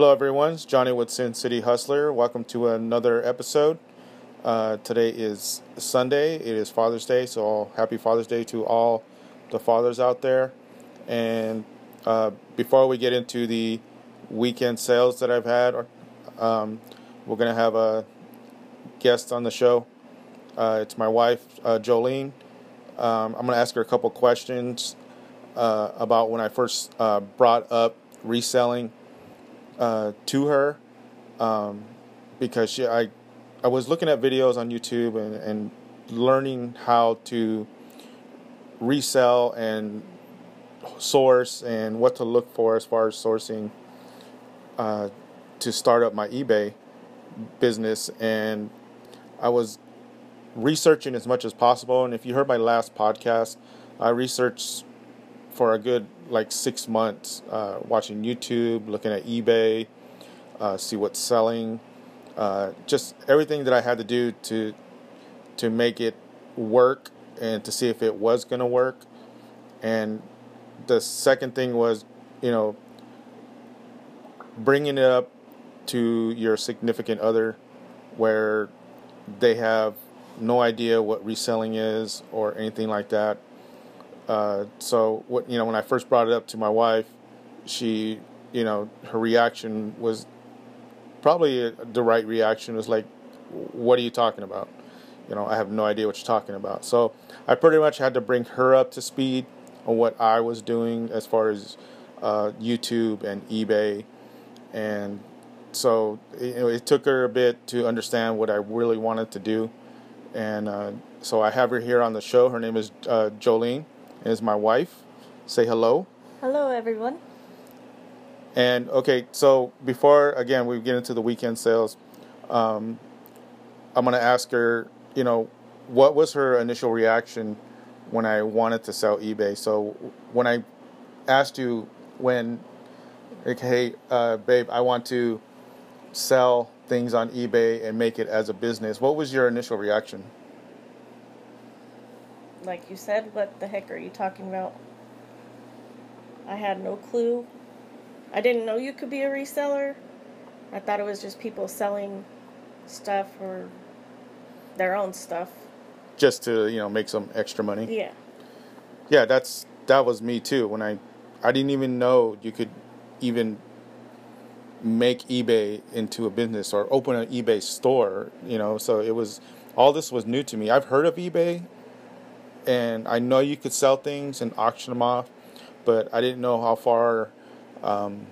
Hello, everyone. It's Johnny with Sin City Hustler. Welcome to another episode. Uh, today is Sunday. It is Father's Day, so happy Father's Day to all the fathers out there. And uh, before we get into the weekend sales that I've had, um, we're going to have a guest on the show. Uh, it's my wife, uh, Jolene. Um, I'm going to ask her a couple questions uh, about when I first uh, brought up reselling uh, to her um, because she, I, I was looking at videos on YouTube and, and learning how to resell and source and what to look for as far as sourcing uh, to start up my eBay business. And I was researching as much as possible. And if you heard my last podcast, I researched for a good like six months, uh, watching YouTube, looking at eBay, uh, see what's selling, uh, just everything that I had to do to to make it work and to see if it was going to work. And the second thing was, you know, bringing it up to your significant other where they have no idea what reselling is or anything like that. Uh, so what you know when I first brought it up to my wife, she you know her reaction was probably the right reaction. It was like, "What are you talking about?" You know, I have no idea what you're talking about. So I pretty much had to bring her up to speed on what I was doing as far as uh, YouTube and eBay, and so you know, it took her a bit to understand what I really wanted to do, and uh, so I have her here on the show. Her name is uh, Jolene, is my wife. Say hello. Hello, everyone. And okay, so before again we get into the weekend sales, um, I'm gonna ask her. You know, what was her initial reaction when I wanted to sell eBay? So when I asked you when, like, hey, uh, babe, I want to sell things on eBay and make it as a business, what was your initial reaction? Like you said, what the heck are you talking about? I had no clue. I didn't know you could be a reseller. I thought it was just people selling stuff or their own stuff. Just to, you know, make some extra money? Yeah. Yeah, that's that was me too. When I I didn't even know you could even make eBay into a business or open an eBay store, you know. So it was all this was new to me. I've heard of eBay and I know you could sell things and auction them off, but I didn't know how far um,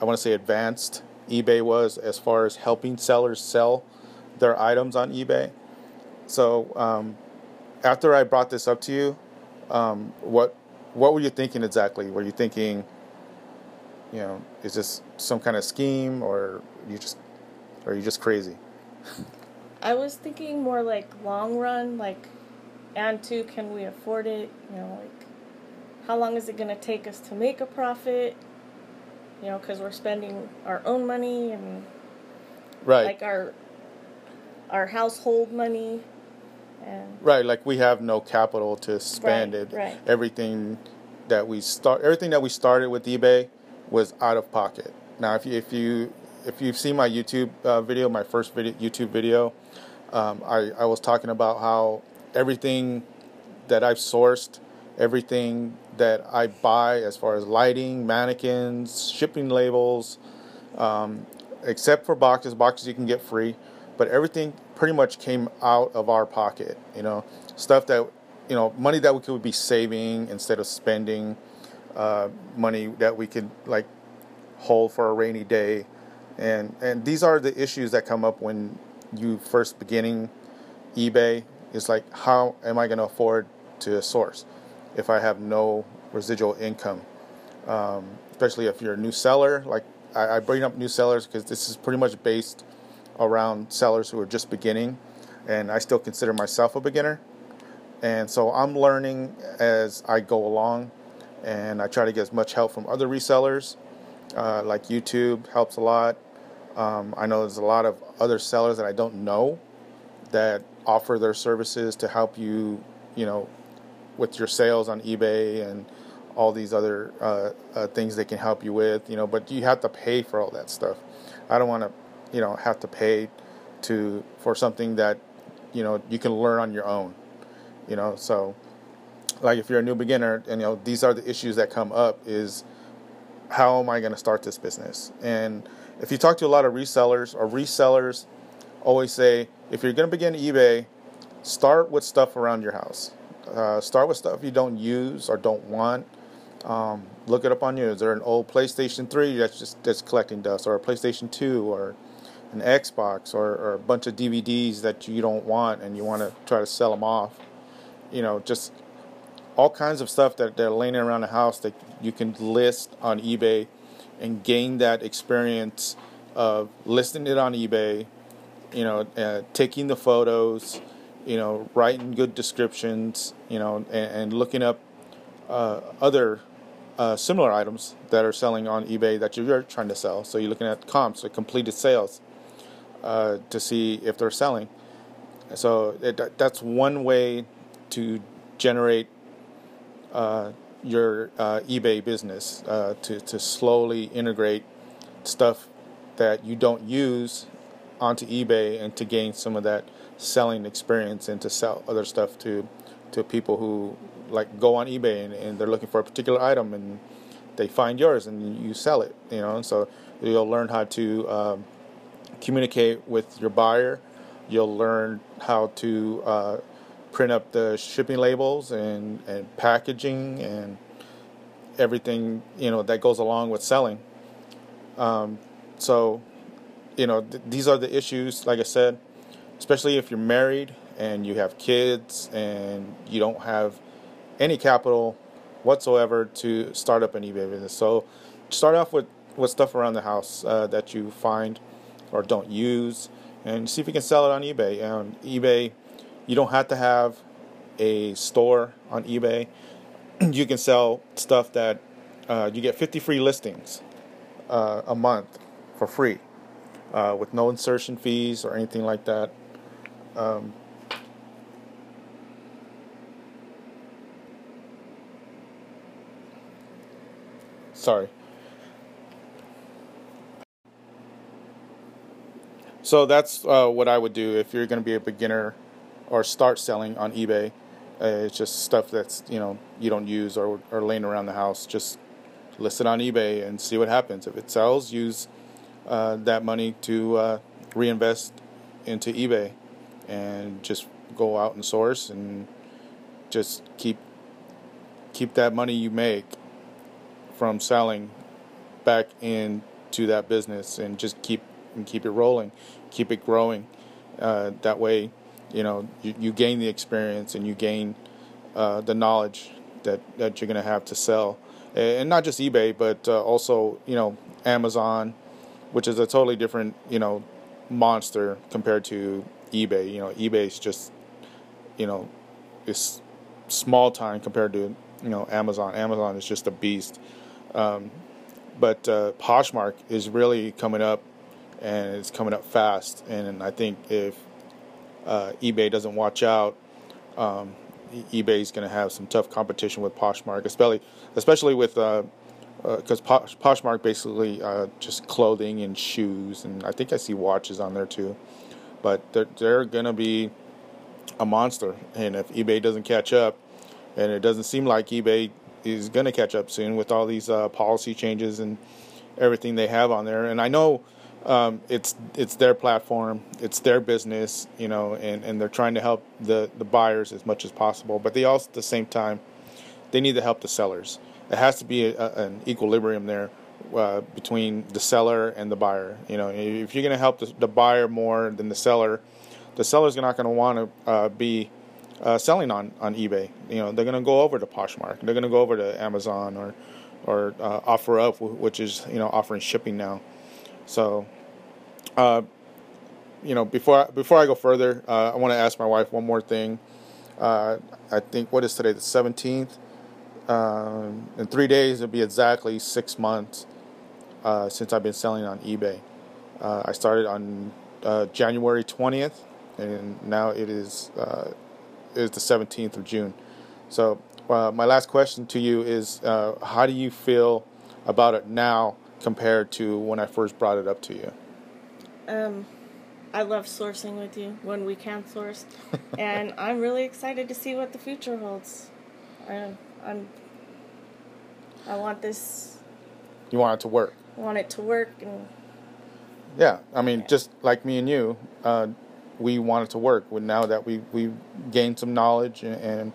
I want to say advanced eBay was as far as helping sellers sell their items on eBay. So um, after I brought this up to you, um, what what were you thinking exactly? Were you thinking, you know, is this some kind of scheme, or you just, or are you just crazy? I was thinking more like long run, like, and two, can we afford it? You know, like, how long is it going to take us to make a profit? You know, because we're spending our own money and right, like our our household money. And right, like we have no capital to spend Right, it. right. Everything that we start, everything that we started with eBay was out of pocket. Now, if you if you if you've seen my YouTube uh, video, my first video, YouTube video, um, I I was talking about how everything that I've sourced, everything that I buy as far as lighting, mannequins, shipping labels, um, except for boxes. Boxes you can get free, but everything pretty much came out of our pocket. You know, stuff that you know, money that we could be saving instead of spending, uh, money that we could like hold for a rainy day, and and these are the issues that come up when you first beginning eBay. It's like how am I going to afford to source if I have no residual income? um, especially if you're a new seller. Like I, I bring up new sellers because this is pretty much based around sellers who are just beginning, and I still consider myself a beginner. And so I'm learning as I go along, and I try to get as much help from other resellers. Uh, like YouTube helps a lot. Um, I know there's a lot of other sellers that I don't know that offer their services to help you, you know, with your sales on eBay and all these other uh, uh, things they can help you with, you know, but you have to pay for all that stuff. I don't want to, you know, have to pay to for something that, you know, you can learn on your own, you know. So, like if you're a new beginner, and you know, these are the issues that come up: is how am I going to start this business? And if you talk to a lot of resellers or resellers, always say if you're going to begin eBay, start with stuff around your house. Uh, start with stuff you don't use or don't want. Um, look it up on you. Is there an old PlayStation 3 that's just that's collecting dust, or a PlayStation 2, or an Xbox, or, or a bunch of DVDs that you don't want and you want to try to sell them off? You know, just all kinds of stuff that they're laying around the house that you can list on eBay and gain that experience of listing it on eBay, you know, uh, taking the photos, you know, writing good descriptions, you know, and, and looking up uh, other uh, similar items that are selling on eBay that you're trying to sell. So you're looking at comps, or completed sales, uh, to see if they're selling. So it, that's one way to generate uh, your uh, eBay business to to slowly integrate stuff that you don't use onto eBay and to gain some of that selling experience and to sell other stuff to to people who like go on eBay and, and they're looking for a particular item and they find yours and you sell it you know? And so you'll learn how to um, communicate with your buyer. You'll learn how to uh, print up the shipping labels and, and packaging and everything you know that goes along with selling. Um, so you know th- these are the issues like i said especially if you're married and you have kids and you don't have any capital whatsoever to start up an eBay business. So start off with, with stuff around the house uh, that you find or don't use and see if you can sell it on eBay. On eBay, you don't have to have a store on eBay. you can sell stuff that uh, you get 50 free listings uh, a month for free uh, with no insertion fees or anything like that. Um, sorry. So that's uh, what I would do if you're going to be a beginner or start selling on eBay. Uh, it's just stuff that's you know you don't use or or laying around the house. Just list it on eBay and see what happens. If it sells, use uh, that money to uh, reinvest into eBay and just go out and source and just keep keep that money you make from selling back into that business and just keep and keep it rolling, keep it growing. Uh, that way, you know, you, you, gain the experience and you gain uh, the knowledge that, that you're going to have to sell. And not just eBay, but uh, also, you know, Amazon, which is a totally different, you know, monster compared to eBay. You know, eBay is just, you know, it's small time compared to, you know, Amazon. Amazon is just a beast. Um, but uh, Poshmark is really coming up, and it's coming up fast. And I think if uh, eBay doesn't watch out, um, eBay is going to have some tough competition with Poshmark, especially especially with because uh, Posh, Poshmark basically uh, just clothing and shoes, and I think I see watches on there too. But they're, they're to be a monster, and if eBay doesn't catch up, and it doesn't seem like eBay is to catch up soon with all these uh, policy changes and everything they have on there. And I know um, it's it's their platform, it's their business, you know, and, and they're trying to help the, the buyers as much as possible. But they also, at the same time, they need to help the sellers. It has to be a, an equilibrium there uh, between the seller and the buyer. You know, if you're going to help the, the, buyer more than the seller, the seller's not going to want to uh, be uh, selling on, on eBay. You know, they're going to go over to Poshmark. They're going to go over to Amazon or or uh, OfferUp, which is you know offering shipping now. So, uh, you know, before I, before I go further, uh, I want to ask my wife one more thing. Uh, I think what is today, the seventeenth. Um, in three days, it'll be exactly six months uh, since I've been selling on eBay. I started on January twentieth, and now it is is the 17th of June. So uh, my last question to you is: uh, How do you feel about it now compared to when I first brought it up to you? Um, I love sourcing with you when we can source, and I'm really excited to see what the future holds. I, I'm. I want this. You want it to work. I want it to work, and Yeah, I mean, just like me and you, uh, we want it to work. When now that we we gained some knowledge and, and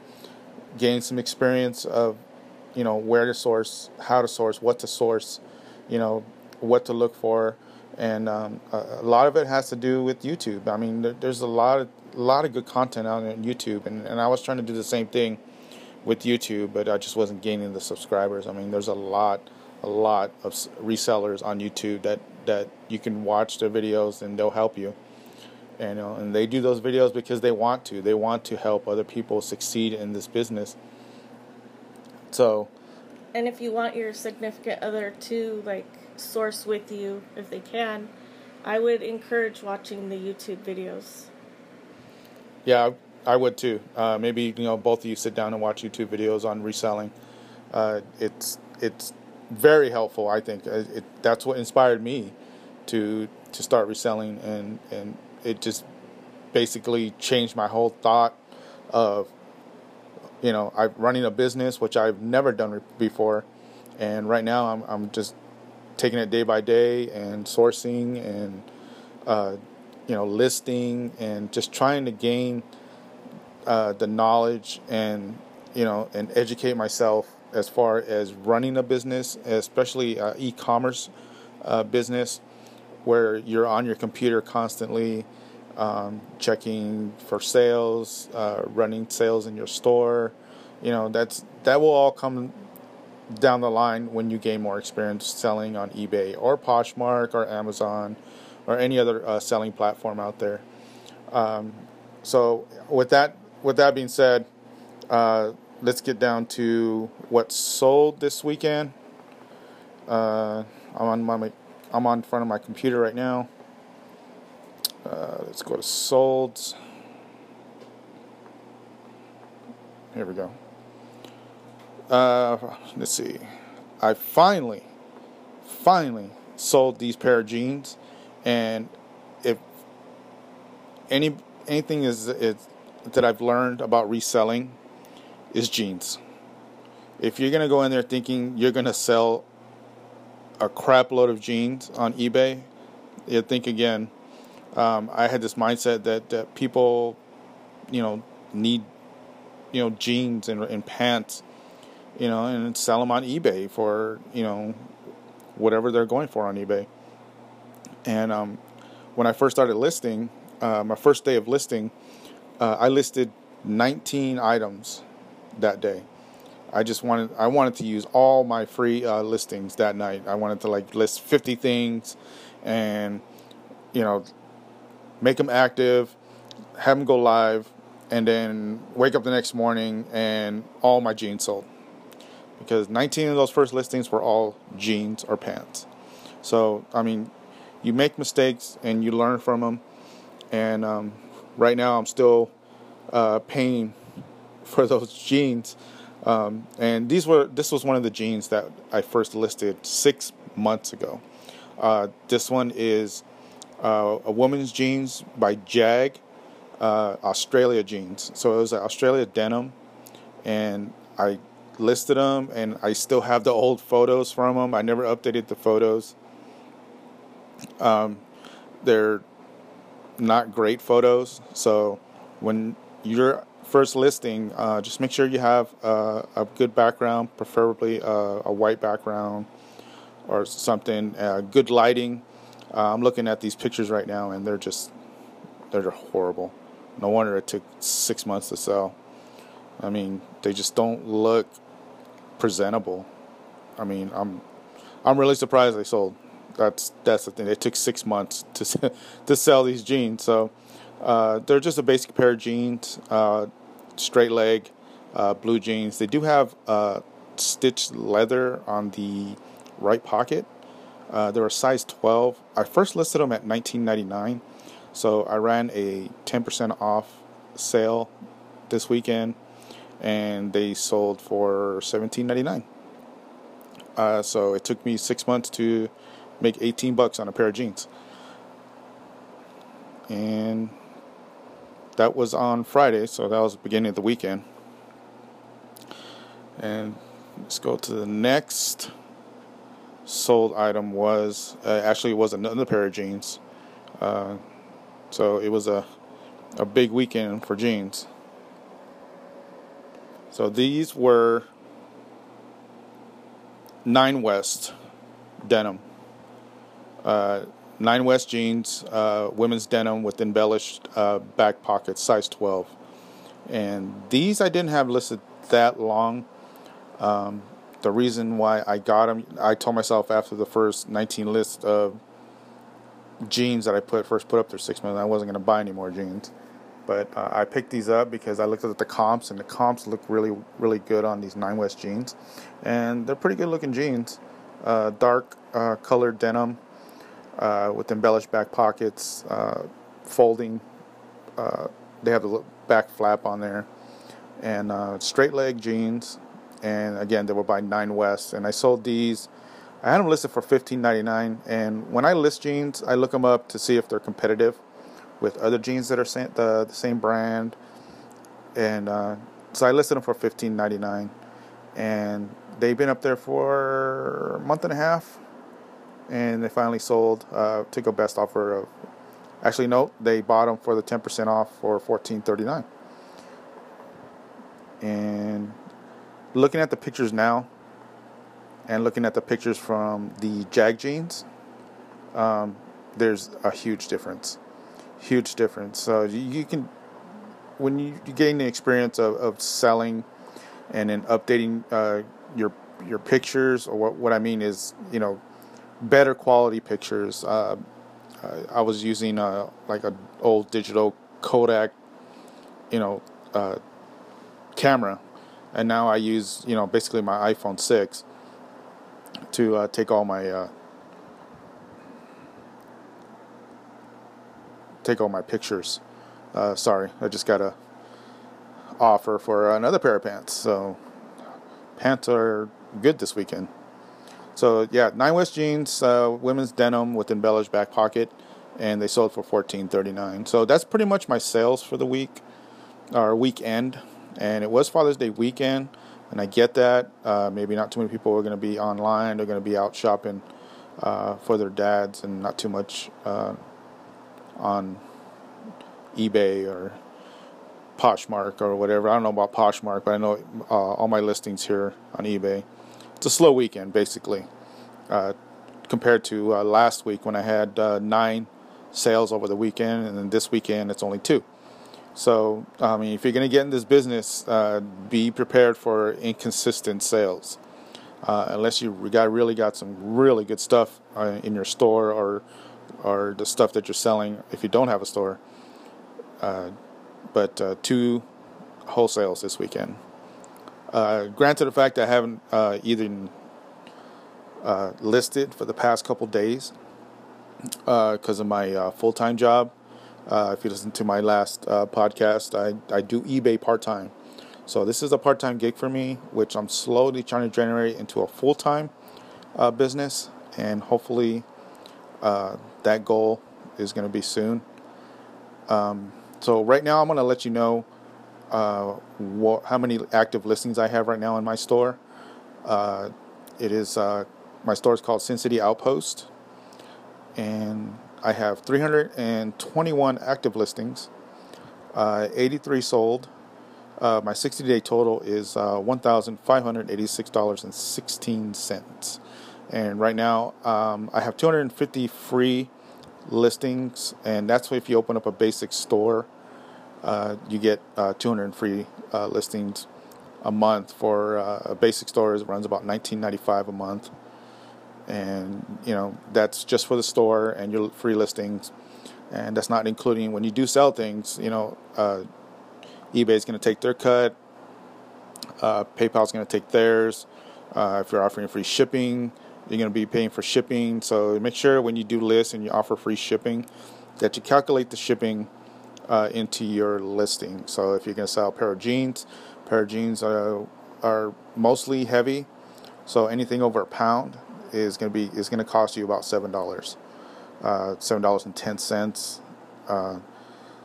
gained some experience of, you know, where to source, how to source, what to source, you know, what to look for, and um, a, a lot of it has to do with YouTube. I mean, there, there's a lot of a lot of good content out on YouTube, and, and I was trying to do the same thing with YouTube, but I just wasn't gaining the subscribers. I mean, there's a lot, a lot of resellers on YouTube that that you can watch their videos and they'll help you. And, you know, and they do those videos because they want to. They want to help other people succeed in this business. So, and if you want your significant other to like source with you if they can, I would encourage watching the YouTube videos. yeah, I would too. Uh, maybe you know both of you sit down and watch YouTube videos on reselling. Uh, it's it's very helpful. I think Uh, it, that's what inspired me to to start reselling, and and it just basically changed my whole thought of you know I'm running a business which I've never done before, and right now I'm I'm just taking it day by day and sourcing and uh, you know listing and just trying to gain uh, the knowledge and you know and educate myself as far as running a business, especially uh, e-commerce uh, business, where you're on your computer constantly um, checking for sales, uh, running sales in your store. You know that's that will all come down the line when you gain more experience selling on eBay or Poshmark or Amazon or any other uh, selling platform out there. Um, so with that with that being said, uh, let's get down to what sold this weekend. Uh, I'm on my I'm on front of my computer right now. Uh, let's go to solds. Here we go. Uh, let's see. I finally, finally sold these pair of jeans, and if any anything is, is that I've learned about reselling is jeans. If you're gonna go in there thinking you're gonna sell a crap load of jeans on eBay, you think again. Um, I had this mindset that, that people, you know, need, you know, jeans and, and pants, you know, and sell them on eBay for, you know, whatever they're going for on eBay. And um, when I first started listing, uh, my first day of listing, uh, I listed 19 items that day. I just wanted I wanted to use all my free uh, listings that night. I wanted to like list 50 things, and you know, make them active, have them go live, and then wake up the next morning and all my jeans sold. Because 19 of those first listings were all jeans or pants. So I mean, you make mistakes and you learn from them. And um, right now, I'm still uh, paying for those jeans. Um, and these were this was one of the jeans that I first listed six months ago. Uh, this one is uh, a woman's jeans by Jag, uh, Australia jeans. So it was an Australia denim, and I listed them, and I still have the old photos from them. I never updated the photos. Um, they're not great photos, so when you're first listing, uh, just make sure you have uh, a good background, preferably uh, a white background or something. Uh, good lighting. Uh, I'm looking at these pictures right now, and they're just they're horrible. No wonder it took six months to sell. I mean, they just don't look presentable. I mean, I'm I'm really surprised they sold. That's that's the thing. It took six months to to sell these jeans. So uh, they're just a basic pair of jeans, uh, straight leg, uh, blue jeans. They do have uh, stitched leather on the right pocket. Uh, they were size 12. I first listed them at 19.99, so I ran a 10% off sale this weekend, and they sold for seventeen ninety nine. Uh, so it took me six months to make eighteen bucks on a pair of jeans, and that was on Friday. So that was the beginning of the weekend. And let's go to the next sold item was uh, actually it was another pair of jeans. Uh, so it was a a big weekend for jeans. So these were Nine West denim. Uh, Nine West jeans, uh, women's denim with embellished uh, back pockets, size 12. And these I didn't have listed that long. Um, the reason why I got them, I told myself after the first 19 list of jeans that I put first put up there six months, I wasn't going to buy any more jeans. But uh, I picked these up because I looked at the comps, and the comps look really, really good on these Nine West jeans, and they're pretty good looking jeans. Uh, dark uh, colored denim uh, with embellished back pockets, uh, folding. Uh, they have the back flap on there, and straight leg jeans and again they were by Nine West, and I sold these. I had them listed for $15.99, and when I list jeans, I look them up to see if they're competitive with other jeans that are the, the same brand, and uh, so I listed them for $15.99, and they've been up there for a month and a half, and they finally sold. Uh, took a best offer of, actually no, they bought them for the 10% off for $14.39, and looking at the pictures now and looking at the pictures from the Jag jeans, um, there's a huge difference. Huge difference. So you, can, when you, you gain the experience of, of selling and then updating uh, your your pictures, or what, what I mean is, you know, better quality pictures. Uh, I was using a, like an old digital Kodak, you know, uh, camera and now I use you know basically my iPhone six to uh, take all my uh, take all my pictures. Uh, sorry, I just got a offer for another pair of pants. So pants are good this weekend. So yeah, Nine West jeans, uh, women's denim with embellished back pocket, and they sold for fourteen thirty nine. So that's pretty much my sales for the week or weekend and it was Father's Day weekend, and I get that. Uh, maybe not too many people are going to be online; they're going to be out shopping uh, for their dads, and not too much uh, on eBay or Poshmark or whatever. I don't know about Poshmark, but I know uh, all my listings here on eBay. It's a slow weekend, basically, uh, compared to uh, last week when I had nine sales over the weekend, and then this weekend it's only two. So, I mean, if you're going to get in this business, uh, be prepared for inconsistent sales. Uh, unless you got really got some really good stuff uh, in your store or or the stuff that you're selling if you don't have a store. Uh, but uh, two wholesales this weekend. Uh, granted, the fact I haven't even listed for the past couple days because of my full time job uh, if you listen to my last uh, podcast, I, I do eBay part time. So this is a part time gig for me, which I'm slowly trying to generate into a full time uh, business, and hopefully uh, that goal is going to be soon. Um, so right now, I'm going to let you know uh, what, how many active listings I have right now in my store. Uh, it is my store is called Sin City Outpost, and I have 321 active listings, uh, 83 sold. Uh, my 60 day total is uh, $1,586.16. And right now, um, I have 250 free listings, and that's if you open up a basic store, uh, you get uh, 200 free uh, listings a month. For uh, a basic store, it runs about 19.95 a month. And you know that's just for the store and your free listings. And that's not including when you do sell things you know uh, ebay is going to take their cut. Paypal is going to take theirs. If you're offering free shipping you're going to be paying for shipping. So make sure when you do list and you offer free shipping that you calculate the shipping uh, into your listing so if you're going to sell a pair of jeans pair of jeans uh, are mostly heavy, so anything over a pound is going to be is going to cost you about seven dollars, uh, seven dollars and ten cents. Uh,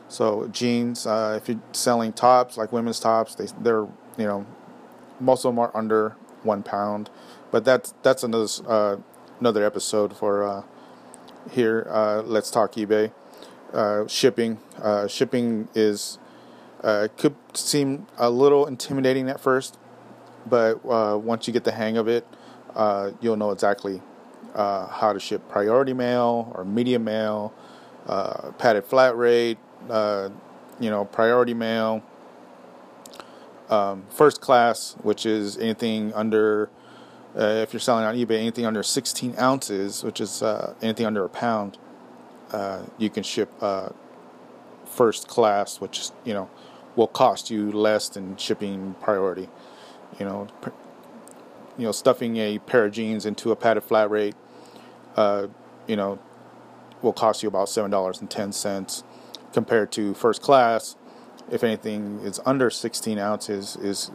so jeans, uh, if you're selling tops like women's tops, they they're you know most of them are under one pound, but that's that's another uh, another episode for uh, here. let's talk eBay. Shipping, shipping is could seem a little intimidating at first, but once you get the hang of it, uh, you'll know exactly uh, how to ship priority mail or media mail, uh, padded flat rate, uh, you know, priority mail, um, first class, which is anything under, uh, if you're selling on eBay, anything under 16 ounces, which is uh, anything under a pound, you can ship first class, which you know will cost you less than shipping priority. You know, you know, stuffing a pair of jeans into a padded flat rate, uh, you know, will cost you about seven dollars and ten cents, compared to first class. If anything is under 16 ounces, is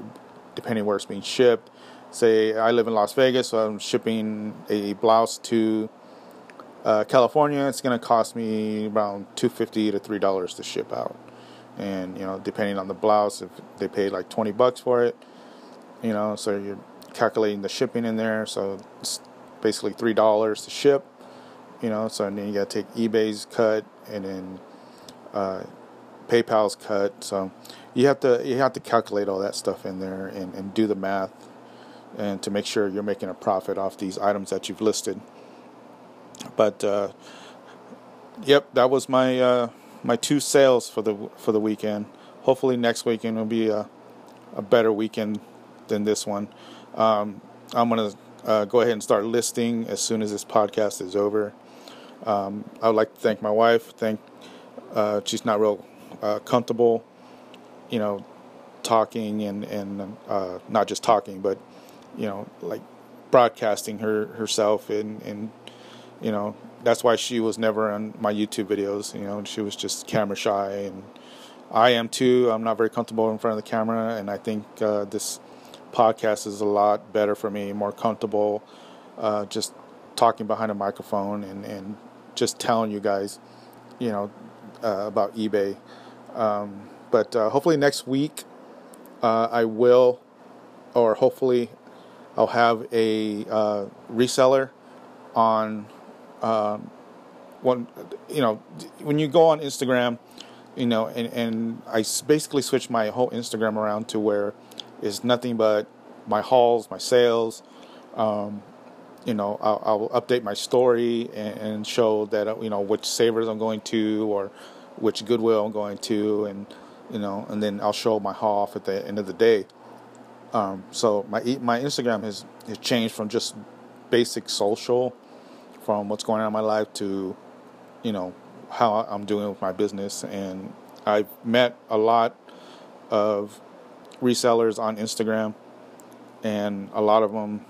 depending where it's being shipped. Say I live in Las Vegas, so I'm shipping a blouse to uh, California. It's going to cost me around 250 to three dollars to ship out, and you know, depending on the blouse, if they pay like 20 bucks for it, you know, so you're calculating the shipping in there. So it's basically three dollars to ship. You know, so then you got to take eBay's cut and then uh, PayPal's cut. So you have to you have to calculate all that stuff in there and, and do the math and to make sure you're making a profit off these items that you've listed. But uh, yep, that was my uh, my two sales for the for the weekend. Hopefully next weekend will be a, a better weekend than this one. Um, I'm to uh, go ahead and start listing as soon as this podcast is over. Um, I would like to thank my wife. Thank uh, she's not real uh, comfortable, you know, talking and and uh, not just talking, but you know, like broadcasting her herself and and you know that's why she was never on my YouTube videos. You know, she was just camera shy, and I am too. I'm not very comfortable in front of the camera, and I think uh, this podcast is a lot better for me, more comfortable, uh, just talking behind a microphone and, and just telling you guys, you know, uh, about eBay. Um, but uh, hopefully next week uh, I will, or hopefully I'll have a uh, reseller on um, one. You know, when you go on Instagram, you know, and, and I basically switched my whole Instagram around to where it's nothing but my hauls, my sales. Um, you know, I'll, I'll, update my story and, and, show that you know which savers I'm going to or which Goodwill I'm going to, and you know, and then I'll show my haul off at the end of the day. Um, so my my Instagram has, has changed from just basic social, from what's going on in my life to, you know, how I'm doing with my business, and I've met a lot of resellers on Instagram, and a lot of them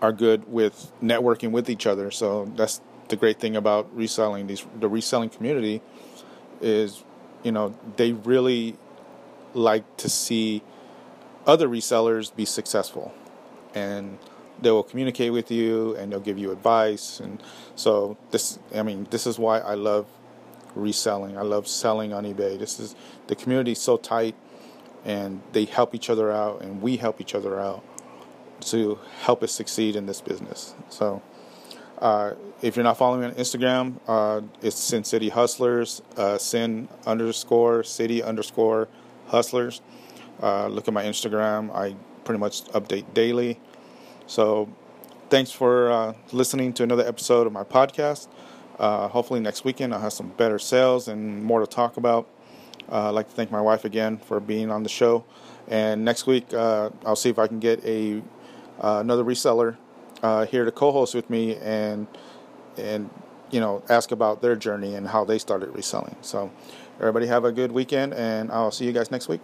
are good with networking with each other. So that's the great thing about reselling. These the reselling community is, you know, they really like to see other resellers be successful, and they will communicate with you and they'll give you advice. And so this, I mean, this is why I love reselling. I love selling on eBay. This is the community is so tight and they help each other out, and we help each other out to help us succeed in this business. So, uh, if you're not following me on Instagram, uh, it's Sin City Hustlers, uh, Sin underscore City underscore Hustlers. Uh, look at my Instagram. I pretty much update daily. So, thanks for uh, listening to another episode of my podcast. Uh, hopefully, next weekend I'll have some better sales and more to talk about. Uh, I'd like to thank my wife again for being on the show. And next week, uh, I'll see if I can get a uh, another reseller uh, here to co-host with me and and you know ask about their journey and how they started reselling. So, everybody have a good weekend, and I'll see you guys next week.